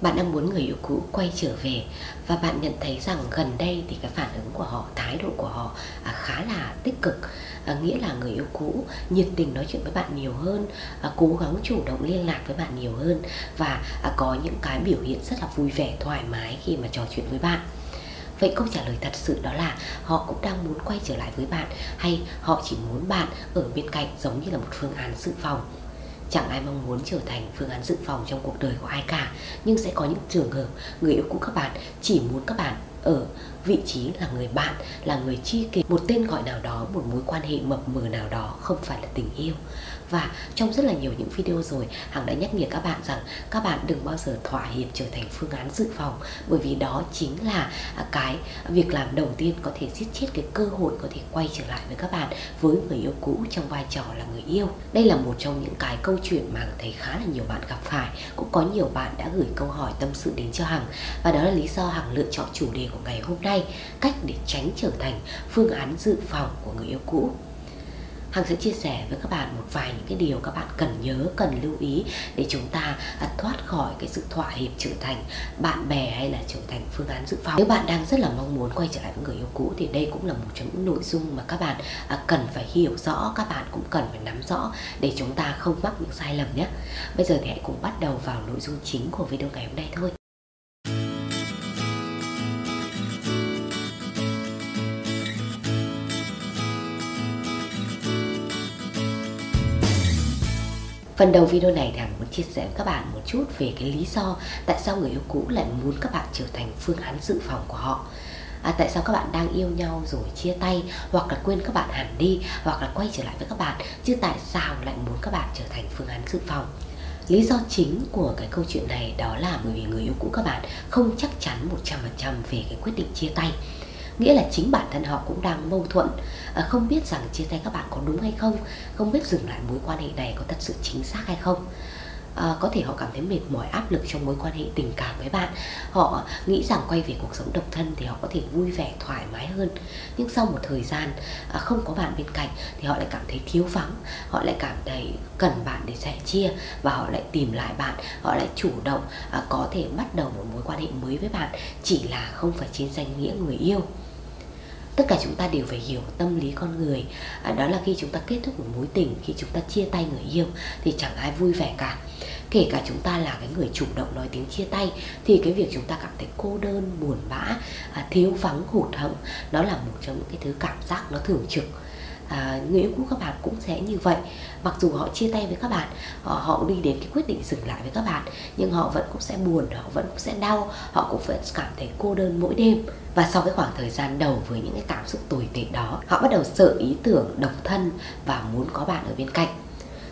bạn đang muốn người yêu cũ quay trở về và bạn nhận thấy rằng gần đây thì cái phản ứng của họ thái độ của họ à, khá là tích cực. À, nghĩa là người yêu cũ nhiệt tình nói chuyện với bạn nhiều hơn à, cố gắng chủ động liên lạc với bạn nhiều hơn và à, có những cái biểu hiện rất là vui vẻ thoải mái khi mà trò chuyện với bạn. Vậy câu trả lời thật sự đó là họ cũng đang muốn quay trở lại với bạn hay họ chỉ muốn bạn ở bên cạnh giống như là một phương án dự phòng? Chẳng ai mong muốn trở thành phương án dự phòng trong cuộc đời của ai cả, Nhưng sẽ có những trường hợp người yêu cũ các bạn chỉ muốn các bạn ở vị trí là người bạn, là người chi kỷ. Một tên gọi nào đó, một mối quan hệ mập mờ nào đó không phải là tình yêu. Và trong rất là nhiều những video rồi Hằng đã nhắc nhở các bạn rằng các bạn đừng bao giờ thỏa hiệp trở thành phương án dự phòng bởi vì đó chính là à, cái việc làm đầu tiên có thể giết chết cái cơ hội có thể quay trở lại với các bạn với người yêu cũ trong vai trò là người yêu. Đây là một trong những cái câu chuyện mà hằng thấy khá là nhiều bạn gặp phải. Cũng có nhiều bạn đã gửi câu hỏi tâm sự đến cho Hằng và đó là lý do Hằng lựa chọn chủ đề của ngày hôm nay cách để tránh trở thành phương án dự phòng của người yêu cũ Hằng sẽ chia sẻ với các bạn một vài những cái điều các bạn cần nhớ, cần lưu ý để chúng ta à, thoát khỏi cái sự thỏa hiệp trở thành bạn bè hay là trở thành phương án dự phòng. Nếu bạn đang rất là mong muốn quay trở lại với người yêu cũ thì đây cũng là một trong những nội dung mà các bạn à, cần phải hiểu rõ, các bạn cũng cần phải nắm rõ để chúng ta không mắc những sai lầm nhé. Bây giờ thì hãy cùng bắt đầu vào nội dung chính của video ngày hôm nay thôi. Phần đầu video này thì muốn chia sẻ với các bạn một chút về cái lý do tại sao người yêu cũ lại muốn các bạn trở thành phương án dự phòng của họ. À, tại sao các bạn đang yêu nhau rồi chia tay hoặc là quên các bạn hẳn đi hoặc là quay trở lại với các bạn chứ tại sao lại muốn các bạn trở thành phương án dự phòng? Lý do chính của cái câu chuyện này đó là bởi vì người yêu cũ các bạn không chắc chắn 100% về cái quyết định chia tay nghĩa là chính bản thân họ cũng đang mâu thuẫn. À, không biết rằng chia tay các bạn có đúng hay không không biết dừng lại mối quan hệ này có thật sự chính xác hay không. À, có thể họ cảm thấy mệt mỏi áp lực trong mối quan hệ tình cảm với bạn. Họ nghĩ rằng quay về cuộc sống độc thân thì họ có thể vui vẻ thoải mái hơn. Nhưng sau một thời gian à, không có bạn bên cạnh thì họ lại cảm thấy thiếu vắng. Họ lại cảm thấy cần bạn để sẻ chia và họ lại tìm lại bạn. Họ lại chủ động à, có thể bắt đầu một mối quan hệ mới với bạn. Chỉ là không phải trên danh nghĩa người yêu tất cả chúng ta đều phải hiểu tâm lý con người. À, đó là khi chúng ta kết thúc một mối tình khi chúng ta chia tay người yêu thì chẳng ai vui vẻ cả. Kể cả chúng ta là cái người chủ động nói tiếng chia tay thì cái việc chúng ta cảm thấy cô đơn buồn bã à, thiếu vắng hụt hẫng đó là một trong những cái thứ cảm giác nó thường trực à, người yêu cũ các bạn cũng sẽ như vậy. Mặc dù họ chia tay với các bạn họ, họ đi đến cái quyết định dừng lại với các bạn nhưng họ vẫn cũng sẽ buồn họ vẫn cũng sẽ đau họ cũng vẫn cảm thấy cô đơn mỗi đêm. Và sau cái khoảng thời gian đầu với những cái cảm xúc tồi tệ đó họ bắt đầu sợ ý tưởng độc thân và muốn có bạn ở bên cạnh.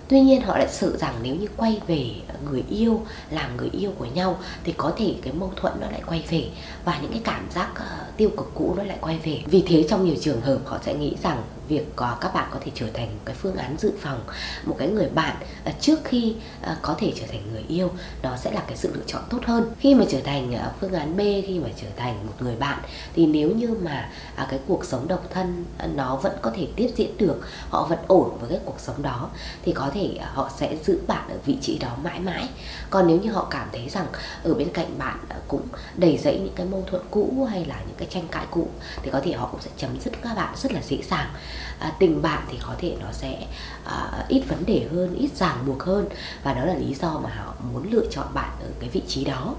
Tuy nhiên họ lại sợ rằng nếu như quay về người yêu làm người yêu của nhau thì có thể cái mâu thuẫn nó lại quay về và những cái cảm giác uh, tiêu cực cũ nó lại quay về. Vì thế trong nhiều trường hợp họ sẽ nghĩ rằng việc có các bạn có thể trở thành một cái phương án dự phòng, một cái người bạn ờ, trước khi ờ, có thể trở thành người yêu. Đó sẽ là cái sự lựa chọn tốt hơn. Khi mà trở thành phương án B, khi mà trở thành một người bạn, thì nếu như mà à, cái cuộc sống độc thân nó vẫn có thể tiếp diễn được, họ vẫn ổn với cái cuộc sống đó, thì có thể họ sẽ giữ bạn ở vị trí đó mãi mãi. Còn nếu như họ cảm thấy rằng ở bên cạnh bạn cũng đầy dẫy những cái mâu thuẫn cũ hay là những cái tranh cãi cũ, thì có thể họ cũng sẽ chấm dứt các bạn rất là dễ dàng à, tình bạn thì có thể nó sẽ à, ít vấn đề hơn ít ràng buộc hơn. Và đó là lý do mà họ muốn lựa chọn bạn ở cái vị trí đó.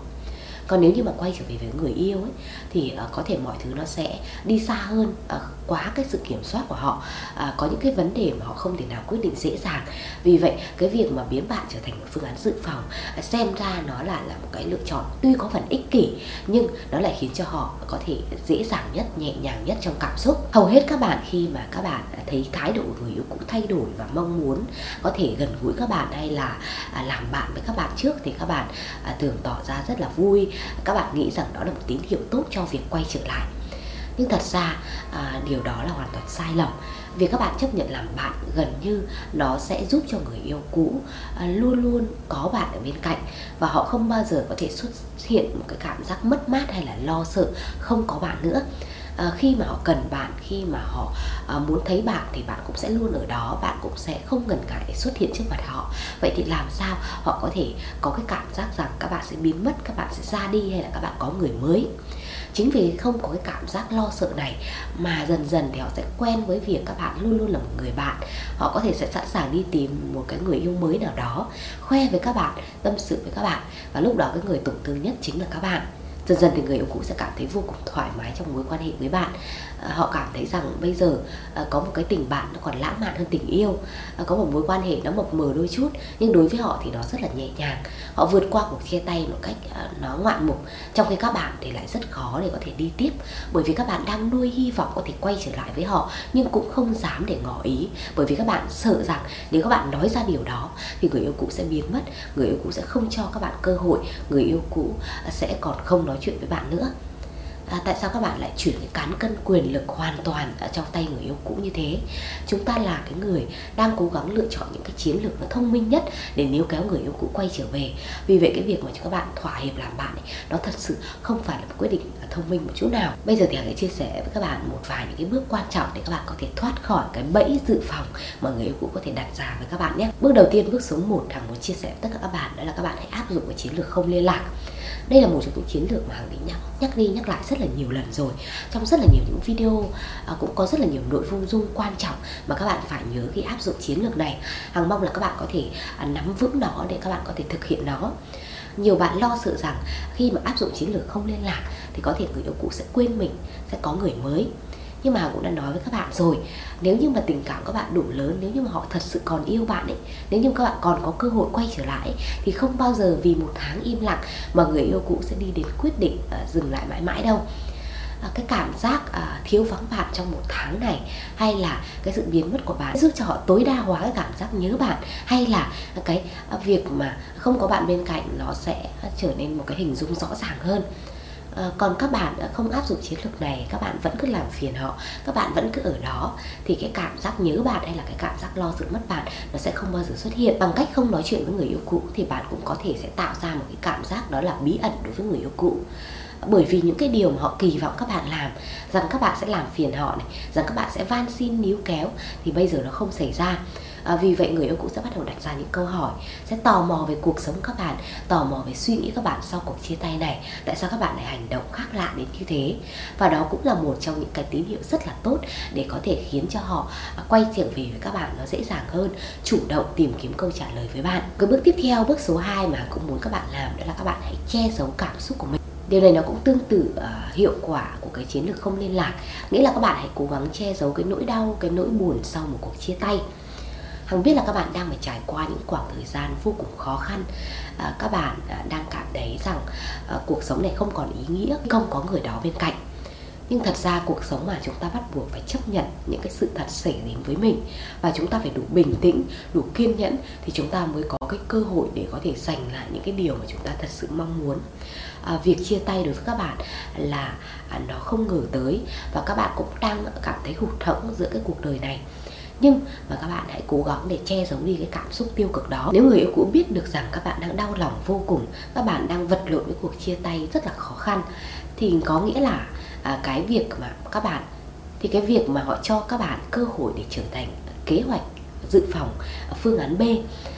Còn nếu như mà quay trở về với người yêu ấy thì uh, có thể mọi thứ nó sẽ đi xa hơn uh, quá cái sự kiểm soát của họ à, có những cái vấn đề mà họ không thể nào quyết định dễ dàng. Vì vậy cái việc mà biến bạn trở thành một phương án dự phòng à, xem ra nó là là một cái lựa chọn tuy có phần ích kỷ nhưng nó lại khiến cho họ có thể dễ dàng nhất nhẹ nhàng nhất trong cảm xúc. Hầu hết các bạn khi mà các bạn thấy thái độ người yêu cũng thay đổi và mong muốn có thể gần gũi các bạn hay là à, làm bạn với các bạn trước thì các bạn à, thường tỏ ra rất là vui. Các bạn nghĩ rằng đó là một tín hiệu tốt cho việc quay trở lại nhưng thật ra à, điều đó là hoàn toàn sai lầm. Việc các bạn chấp nhận làm bạn gần như nó sẽ giúp cho người yêu cũ à, luôn luôn có bạn ở bên cạnh. Và họ không bao giờ có thể xuất hiện một cái cảm giác mất mát hay là lo sợ không có bạn nữa. À, khi mà họ cần bạn khi mà họ à, muốn thấy bạn thì bạn cũng sẽ luôn ở đó bạn cũng sẽ không ngần ngại xuất hiện trước mặt họ. Vậy thì làm sao họ có thể có cái cảm giác rằng các bạn sẽ biến mất các bạn sẽ ra đi hay là các bạn có người mới? Chính vì không có cái cảm giác lo sợ này mà dần dần thì họ sẽ quen với việc các bạn luôn luôn là một người bạn. Họ có thể sẽ sẵn sàng đi tìm một cái người yêu mới nào đó, khoe với các bạn, tâm sự với các bạn. Và lúc đó cái người tổn thương nhất chính là các bạn dần dần thì người yêu cũ sẽ cảm thấy vô cùng thoải mái trong mối quan hệ với bạn. À, họ cảm thấy rằng bây giờ à, có một cái tình bạn nó còn lãng mạn hơn tình yêu à, có một mối quan hệ nó mập mờ đôi chút nhưng đối với họ thì nó rất là nhẹ nhàng. Họ vượt qua cuộc chia tay một cách à, nó ngoạn mục trong khi các bạn thì lại rất khó để có thể đi tiếp. Bởi vì các bạn đang nuôi hy vọng có thể quay trở lại với họ nhưng cũng không dám để ngỏ ý. Bởi vì các bạn sợ rằng nếu các bạn nói ra điều đó thì người yêu cũ sẽ biến mất người yêu cũ sẽ không cho các bạn cơ hội người yêu cũ à, sẽ còn không nói chuyện với bạn nữa. À, tại sao các bạn lại chuyển cái cán cân quyền lực hoàn toàn ở trong tay người yêu cũ như thế? Chúng ta là cái người đang cố gắng lựa chọn những cái chiến lược nó thông minh nhất để níu kéo người yêu cũ quay trở về. Vì vậy cái việc mà các bạn thỏa hiệp làm bạn ấy, nó thật sự không phải là một quyết định thông minh một chút nào. Bây giờ thì hãy chia sẻ với các bạn một vài những cái bước quan trọng để các bạn có thể thoát khỏi cái bẫy dự phòng mà người yêu cũ có thể đặt ra với các bạn nhé. Bước đầu tiên bước số 1 hàng muốn chia sẻ với tất cả các bạn đó là các bạn hãy áp dụng cái chiến lược không liên lạc. Đây là một trong những chiến lược mà hàng định nhắc nhắc đi nhắc lại rất là nhiều lần rồi. Trong rất là nhiều những video à, cũng có rất là nhiều nội dung dung quan trọng mà các bạn phải nhớ khi áp dụng chiến lược này. Hàng mong là các bạn có thể à, nắm vững nó để các bạn có thể thực hiện nó nhiều bạn lo sợ rằng khi mà áp dụng chiến lược không liên lạc thì có thể người yêu cũ sẽ quên mình sẽ có người mới. Nhưng mà cũng đã nói với các bạn rồi nếu như mà tình cảm các bạn đủ lớn nếu như mà họ thật sự còn yêu bạn ấy nếu như các bạn còn có cơ hội quay trở lại thì không bao giờ vì một tháng im lặng mà người yêu cũ sẽ đi đến quyết định uh, dừng lại mãi mãi đâu. À, cái cảm giác uh, thiếu vắng bạn trong một tháng này hay là cái sự biến mất của bạn giúp cho họ tối đa hóa cái cảm giác nhớ bạn hay là cái uh, việc mà không có bạn bên cạnh nó sẽ trở nên một cái hình dung rõ ràng hơn. À, còn các bạn không áp dụng chiến lược này các bạn vẫn cứ làm phiền họ các bạn vẫn cứ ở đó thì cái cảm giác nhớ bạn hay là cái cảm giác lo sự mất bạn nó sẽ không bao giờ xuất hiện. Bằng cách không nói chuyện với người yêu cũ thì bạn cũng có thể sẽ tạo ra một cái cảm giác đó là bí ẩn đối với người yêu cũ bởi vì những cái điều mà họ kỳ vọng các bạn làm rằng các bạn sẽ làm phiền họ này rằng các bạn sẽ van xin níu kéo thì bây giờ nó không xảy ra. À, vì vậy người yêu cũ sẽ bắt đầu đặt ra những câu hỏi sẽ tò mò về cuộc sống các bạn tò mò về suy nghĩ các bạn sau cuộc chia tay này tại sao các bạn lại hành động khác lạ đến như thế. Và đó cũng là một trong những cái tín hiệu rất là tốt để có thể khiến cho họ à, quay trở về với các bạn nó dễ dàng hơn chủ động tìm kiếm câu trả lời với bạn. Cái bước tiếp theo bước số 2 mà cũng muốn các bạn làm đó là các bạn hãy che giấu cảm xúc của mình điều này nó cũng tương tự uh, hiệu quả của cái chiến lược không liên lạc. Nghĩa là các bạn hãy cố gắng che giấu cái nỗi đau cái nỗi buồn sau một cuộc chia tay. Hằng biết là các bạn đang phải trải qua những khoảng thời gian vô cùng khó khăn. À, các bạn à, đang cảm thấy rằng à, cuộc sống này không còn ý nghĩa không có người đó bên cạnh nhưng thật ra cuộc sống mà chúng ta bắt buộc phải chấp nhận những cái sự thật xảy đến với mình và chúng ta phải đủ bình tĩnh đủ kiên nhẫn thì chúng ta mới có cái cơ hội để có thể giành lại những cái điều mà chúng ta thật sự mong muốn. À, việc chia tay đối với các bạn là à, nó không ngờ tới và các bạn cũng đang cảm thấy hụt hẫng giữa cái cuộc đời này. Nhưng mà các bạn hãy cố gắng để che giấu đi cái cảm xúc tiêu cực đó. Nếu người yêu cũ biết được rằng các bạn đang đau lòng vô cùng các bạn đang vật lộn với cuộc chia tay rất là khó khăn thì có nghĩa là à, cái việc mà các bạn thì cái việc mà họ cho các bạn cơ hội để trở thành kế hoạch dự phòng à, phương án B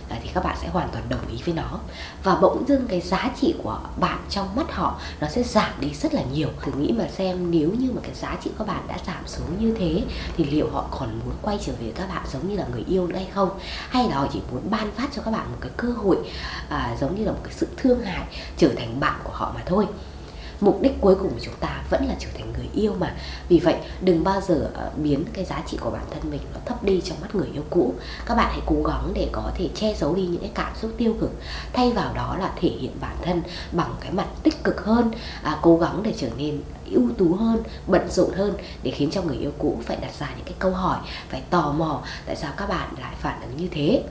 à, thì các bạn sẽ hoàn toàn đồng ý với nó. Và bỗng dưng cái giá trị của bạn trong mắt họ nó sẽ giảm đi rất là nhiều. Thử nghĩ mà xem nếu như mà cái giá trị của bạn đã giảm xuống như thế thì liệu họ còn muốn quay trở về các bạn giống như là người yêu nữa hay không? Hay là họ chỉ muốn ban phát cho các bạn một cái cơ hội à, giống như là một cái sự thương hại trở thành bạn của họ mà thôi? Mục đích cuối cùng của chúng ta vẫn là trở thành người yêu mà. Vì vậy đừng bao giờ ờ, biến cái giá trị của bản thân mình nó thấp đi trong mắt người yêu cũ. Các bạn hãy cố gắng để có thể che giấu đi những cái cảm xúc tiêu cực thay vào đó là thể hiện bản thân bằng cái mặt tích cực hơn à, cố gắng để trở nên ưu tú hơn bận rộn hơn để khiến cho người yêu cũ phải đặt ra những cái câu hỏi phải tò mò tại sao các bạn lại phản ứng như thế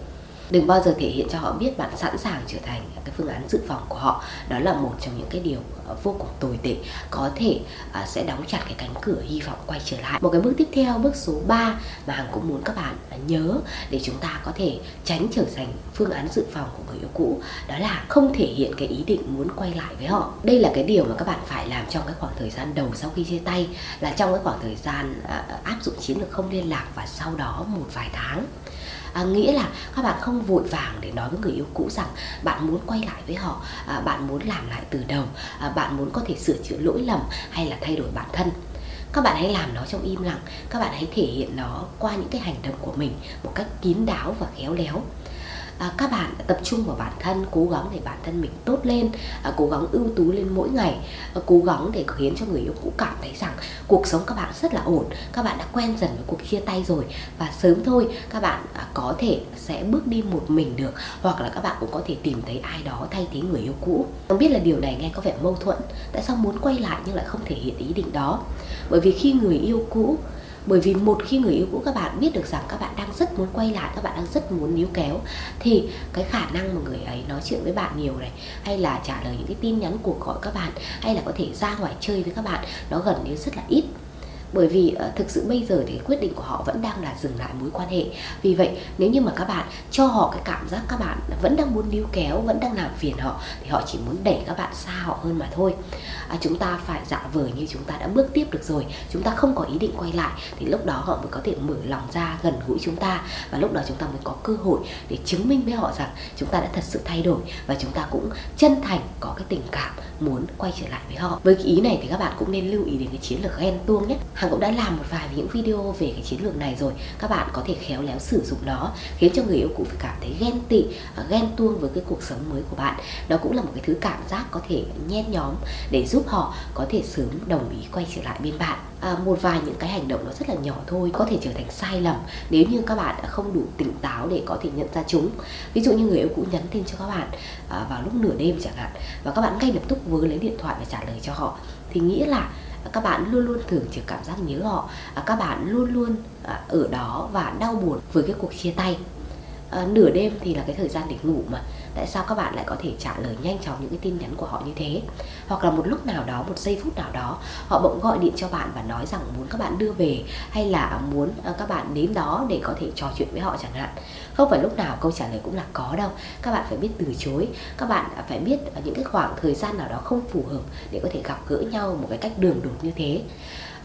đừng bao giờ thể hiện cho họ biết bạn sẵn sàng trở thành cái phương án dự phòng của họ. Đó là một trong những cái điều ờ, vô cùng tồi tệ. Có thể à, sẽ đóng chặt cái cánh cửa hy vọng quay trở lại. Một cái bước tiếp theo, bước số 3 mà hằng cũng muốn các bạn à, nhớ để chúng ta có thể tránh trở thành phương án dự phòng của người yêu cũ, đó là không thể hiện cái ý định muốn quay lại với họ. Đây là cái điều mà các bạn phải làm trong cái khoảng thời gian đầu sau khi chia tay, là trong cái khoảng thời gian à, áp dụng chiến lược không liên lạc và sau đó một vài tháng à, nghĩa là các bạn không vội vàng để nói với người yêu cũ rằng bạn muốn quay lại với họ à, bạn muốn làm lại từ đầu à, bạn muốn có thể sửa chữa lỗi lầm hay là thay đổi bản thân. Các bạn hãy làm nó trong im lặng các bạn hãy thể hiện nó qua những cái hành động của mình một cách kín đáo và khéo léo à, các bạn tập trung vào bản thân cố gắng để bản thân mình tốt lên à, cố gắng ưu tú lên mỗi ngày à, cố gắng để khiến cho người yêu cũ cảm thấy rằng cuộc sống các bạn rất là ổn các bạn đã quen dần với cuộc chia tay rồi. Và sớm thôi các bạn à, có thể sẽ bước đi một mình được hoặc là các bạn cũng có thể tìm thấy ai đó thay thế người yêu cũ. Không biết là điều này nghe có vẻ mâu thuẫn tại sao muốn quay lại nhưng lại không thể hiện ý định đó? Bởi vì khi người yêu cũ bởi vì một khi người yêu cũ các bạn biết được rằng các bạn đang rất muốn quay lại, các bạn đang rất muốn níu kéo, thì cái khả năng mà người ấy nói chuyện với bạn nhiều này, hay là trả lời những cái tin nhắn cuộc gọi các bạn, hay là có thể ra ngoài chơi với các bạn, nó gần như rất là ít bởi vì uh, thực sự bây giờ thì quyết định của họ vẫn đang là dừng lại mối quan hệ. Vì vậy nếu như mà các bạn cho họ cái cảm giác các bạn vẫn đang muốn níu kéo vẫn đang làm phiền họ thì họ chỉ muốn đẩy các bạn xa họ hơn mà thôi. À, chúng ta phải giả vờ như chúng ta đã bước tiếp được rồi. Chúng ta không có ý định quay lại thì lúc đó họ mới có thể mở lòng ra gần gũi chúng ta. Và lúc đó chúng ta mới có cơ hội để chứng minh với họ rằng chúng ta đã thật sự thay đổi và chúng ta cũng chân thành có cái tình cảm muốn quay trở lại với họ. Với cái ý này thì các bạn cũng nên lưu ý đến cái chiến lược ghen tuông nhé hằng cũng đã làm một vài những video về cái chiến lược này rồi. Các bạn có thể khéo léo sử dụng nó, khiến cho người yêu cũ phải cảm thấy ghen tị à, ghen tuông với cái cuộc sống mới của bạn. Đó cũng là một cái thứ cảm giác có thể nhen nhóm để giúp họ có thể sớm đồng ý quay trở lại bên bạn à, một vài những cái hành động nó rất là nhỏ thôi có thể trở thành sai lầm nếu như các bạn đã không đủ tỉnh táo để có thể nhận ra chúng. Ví dụ như người yêu cũ nhắn tin cho các bạn à, vào lúc nửa đêm chẳng hạn và các bạn ngay lập tức vừa lấy điện thoại và trả lời cho họ. Thì nghĩa là các bạn luôn luôn thường trực cảm giác nhớ họ à, các bạn luôn luôn à, ở đó và đau buồn với cái cuộc chia tay à, nửa đêm thì là cái thời gian để ngủ mà. Tại sao các bạn lại có thể trả lời nhanh chóng những cái tin nhắn của họ như thế? Hoặc là một lúc nào đó một giây phút nào đó họ bỗng gọi điện cho bạn và nói rằng muốn các bạn đưa về hay là muốn ờ, các bạn đến đó để có thể trò chuyện với họ chẳng hạn. Không phải lúc nào câu trả lời cũng là có đâu. Các bạn phải biết từ chối. Các bạn phải biết những cái khoảng thời gian nào đó không phù hợp để có thể gặp gỡ nhau một cái cách đường đột như thế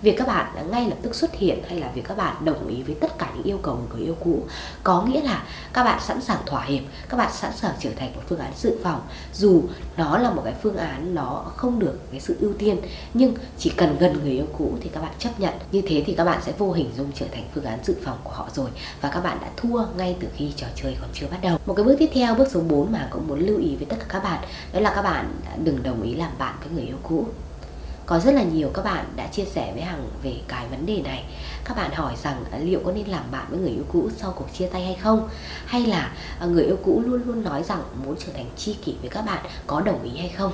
việc các bạn ngay lập tức xuất hiện hay là việc các bạn đồng ý với tất cả những yêu cầu của người yêu cũ, có nghĩa là các bạn sẵn sàng thỏa hiệp, các bạn sẵn sàng trở thành một phương án dự phòng. Dù nó là một cái phương án nó không được cái sự ưu tiên, nhưng chỉ cần gần người yêu cũ thì các bạn chấp nhận. Như thế thì các bạn sẽ vô hình dung trở thành phương án dự phòng của họ rồi và các bạn đã thua ngay từ khi trò chơi còn chưa bắt đầu. Một cái bước tiếp theo, bước số 4 mà cũng muốn lưu ý với tất cả các bạn, đó là các bạn đừng đồng ý làm bạn với người yêu cũ có rất là nhiều các bạn đã chia sẻ với hằng về cái vấn đề này. Các bạn hỏi rằng liệu có nên làm bạn với người yêu cũ sau cuộc chia tay hay không? Hay là à, người yêu cũ luôn luôn nói rằng muốn trở thành tri kỷ với các bạn có đồng ý hay không?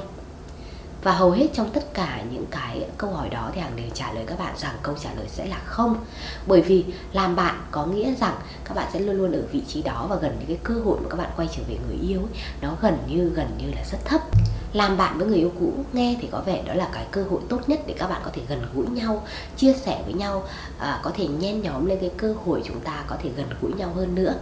Và hầu hết trong tất cả những cái câu hỏi đó thì hằng đều trả lời các bạn rằng câu trả lời sẽ là không. Bởi vì làm bạn có nghĩa rằng các bạn sẽ luôn luôn ở vị trí đó và gần những cái cơ hội mà các bạn quay trở về người yêu ấy, nó gần như gần như là rất thấp làm bạn với người yêu cũ nghe thì có vẻ đó là cái cơ hội tốt nhất để các bạn có thể gần gũi nhau chia sẻ với nhau à, có thể nhen nhóm lên cái cơ hội chúng ta có thể gần gũi nhau hơn nữa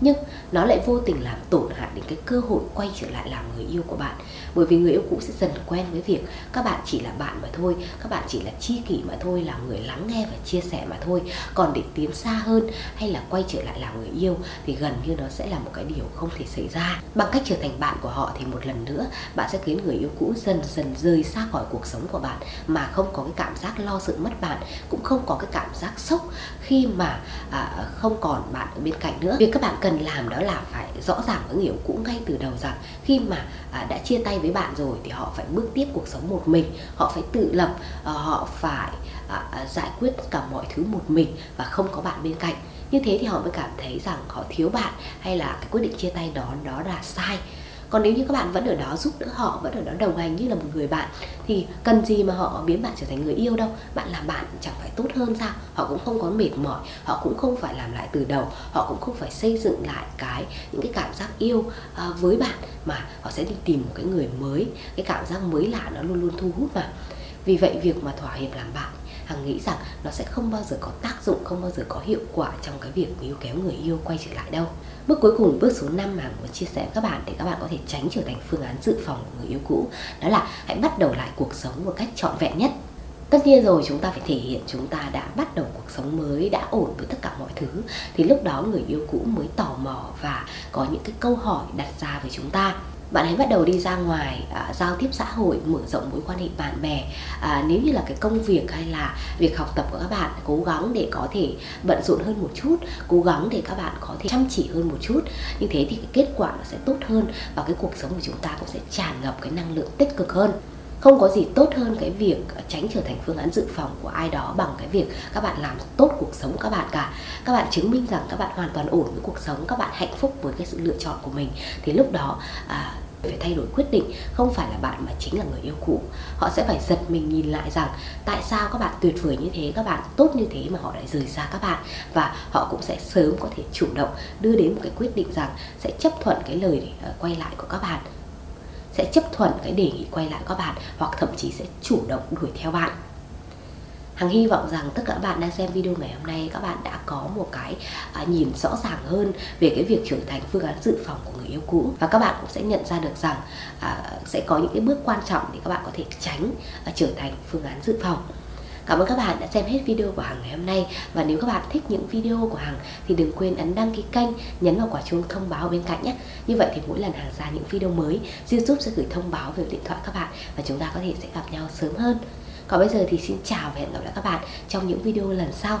nhưng nó lại vô tình làm tổn hại đến cái cơ hội quay trở lại làm người yêu của bạn. Bởi vì người yêu cũ sẽ dần quen với việc các bạn chỉ là bạn mà thôi các bạn chỉ là chi kỷ mà thôi là người lắng nghe và chia sẻ mà thôi. Còn để tiến xa hơn hay là quay trở lại làm người yêu thì gần như nó sẽ là một cái điều không thể xảy ra. Bằng cách trở thành bạn của họ thì một lần nữa bạn sẽ khiến người yêu cũ dần dần rời xa khỏi cuộc sống của bạn mà không có cái cảm giác lo sợ mất bạn cũng không có cái cảm giác sốc khi mà à, không còn bạn ở bên cạnh nữa. Việc các bạn cần làm đó là phải rõ ràng với người yêu cũ ngay từ đầu rằng khi mà à, đã chia tay với bạn rồi thì họ phải bước tiếp cuộc sống một mình họ phải tự lập à, họ phải à, à giải quyết tất cả mọi thứ một mình và không có bạn bên cạnh. Như thế thì họ mới cảm thấy rằng họ thiếu bạn hay là cái quyết định chia tay đó đó là sai còn nếu như các bạn vẫn ở đó giúp đỡ họ vẫn ở đó đồng hành như là một người bạn thì cần gì mà họ biến bạn trở thành người yêu đâu? Bạn làm bạn chẳng phải tốt hơn sao? Họ cũng không có mệt mỏi họ cũng không phải làm lại từ đầu họ cũng không phải xây dựng lại cái những cái cảm giác yêu uh, với bạn mà họ sẽ đi tìm một cái người mới. Cái cảm giác mới lạ nó luôn luôn thu hút vào. Vì vậy việc mà thỏa hiệp làm bạn hằng nghĩ rằng nó sẽ không bao giờ có tác dụng, không bao giờ có hiệu quả trong cái việc níu kéo người yêu quay trở lại đâu. Bước cuối cùng, bước số 5 mà muốn chia sẻ với các bạn để các bạn có thể tránh trở thành phương án dự phòng của người yêu cũ, đó là hãy bắt đầu lại cuộc sống một cách trọn vẹn nhất. Tất nhiên rồi, chúng ta phải thể hiện chúng ta đã bắt đầu cuộc sống mới, đã ổn với tất cả mọi thứ. Thì lúc đó người yêu cũ mới tò mò và có những cái câu hỏi đặt ra với chúng ta bạn hãy bắt đầu đi ra ngoài à, giao tiếp xã hội mở rộng mối quan hệ bạn bè. À, nếu như là cái công việc hay là việc học tập của các bạn cố gắng để có thể bận rộn hơn một chút cố gắng để các bạn có thể chăm chỉ hơn một chút như thế thì cái kết quả nó sẽ tốt hơn và cái cuộc sống của chúng ta cũng sẽ tràn ngập cái năng lượng tích cực hơn không có gì tốt hơn cái việc tránh trở thành phương án dự phòng của ai đó bằng cái việc các bạn làm tốt cuộc sống các bạn cả. Các bạn chứng minh rằng các bạn hoàn toàn ổn với cuộc sống các bạn hạnh phúc với cái sự lựa chọn của mình. Thì lúc đó à, phải thay đổi quyết định không phải là bạn mà chính là người yêu cũ. Họ sẽ phải giật mình nhìn lại rằng tại sao các bạn tuyệt vời như thế các bạn tốt như thế mà họ lại rời xa các bạn. Và họ cũng sẽ sớm có thể chủ động đưa đến một cái quyết định rằng sẽ chấp thuận cái lời để quay lại của các bạn sẽ chấp thuận cái đề nghị quay lại các bạn hoặc thậm chí sẽ chủ động đuổi theo bạn Hằng hy vọng rằng tất cả các bạn đang xem video ngày hôm nay các bạn đã có một cái à, nhìn rõ ràng hơn về cái việc trở thành phương án dự phòng của người yêu cũ và các bạn cũng sẽ nhận ra được rằng à, sẽ có những cái bước quan trọng để các bạn có thể tránh à, trở thành phương án dự phòng. Cảm ơn các bạn đã xem hết video của Hằng ngày hôm nay. Và nếu các bạn thích những video của Hằng Thì đừng quên ấn đăng ký kênh, Nhấn vào quả chuông thông báo bên cạnh nhé. Như vậy thì mỗi lần Hằng ra những video mới, Youtube sẽ gửi thông báo về điện thoại các bạn Và chúng ta có thể sẽ gặp nhau sớm hơn. Còn bây giờ thì xin chào và hẹn gặp lại các bạn trong những video lần sau.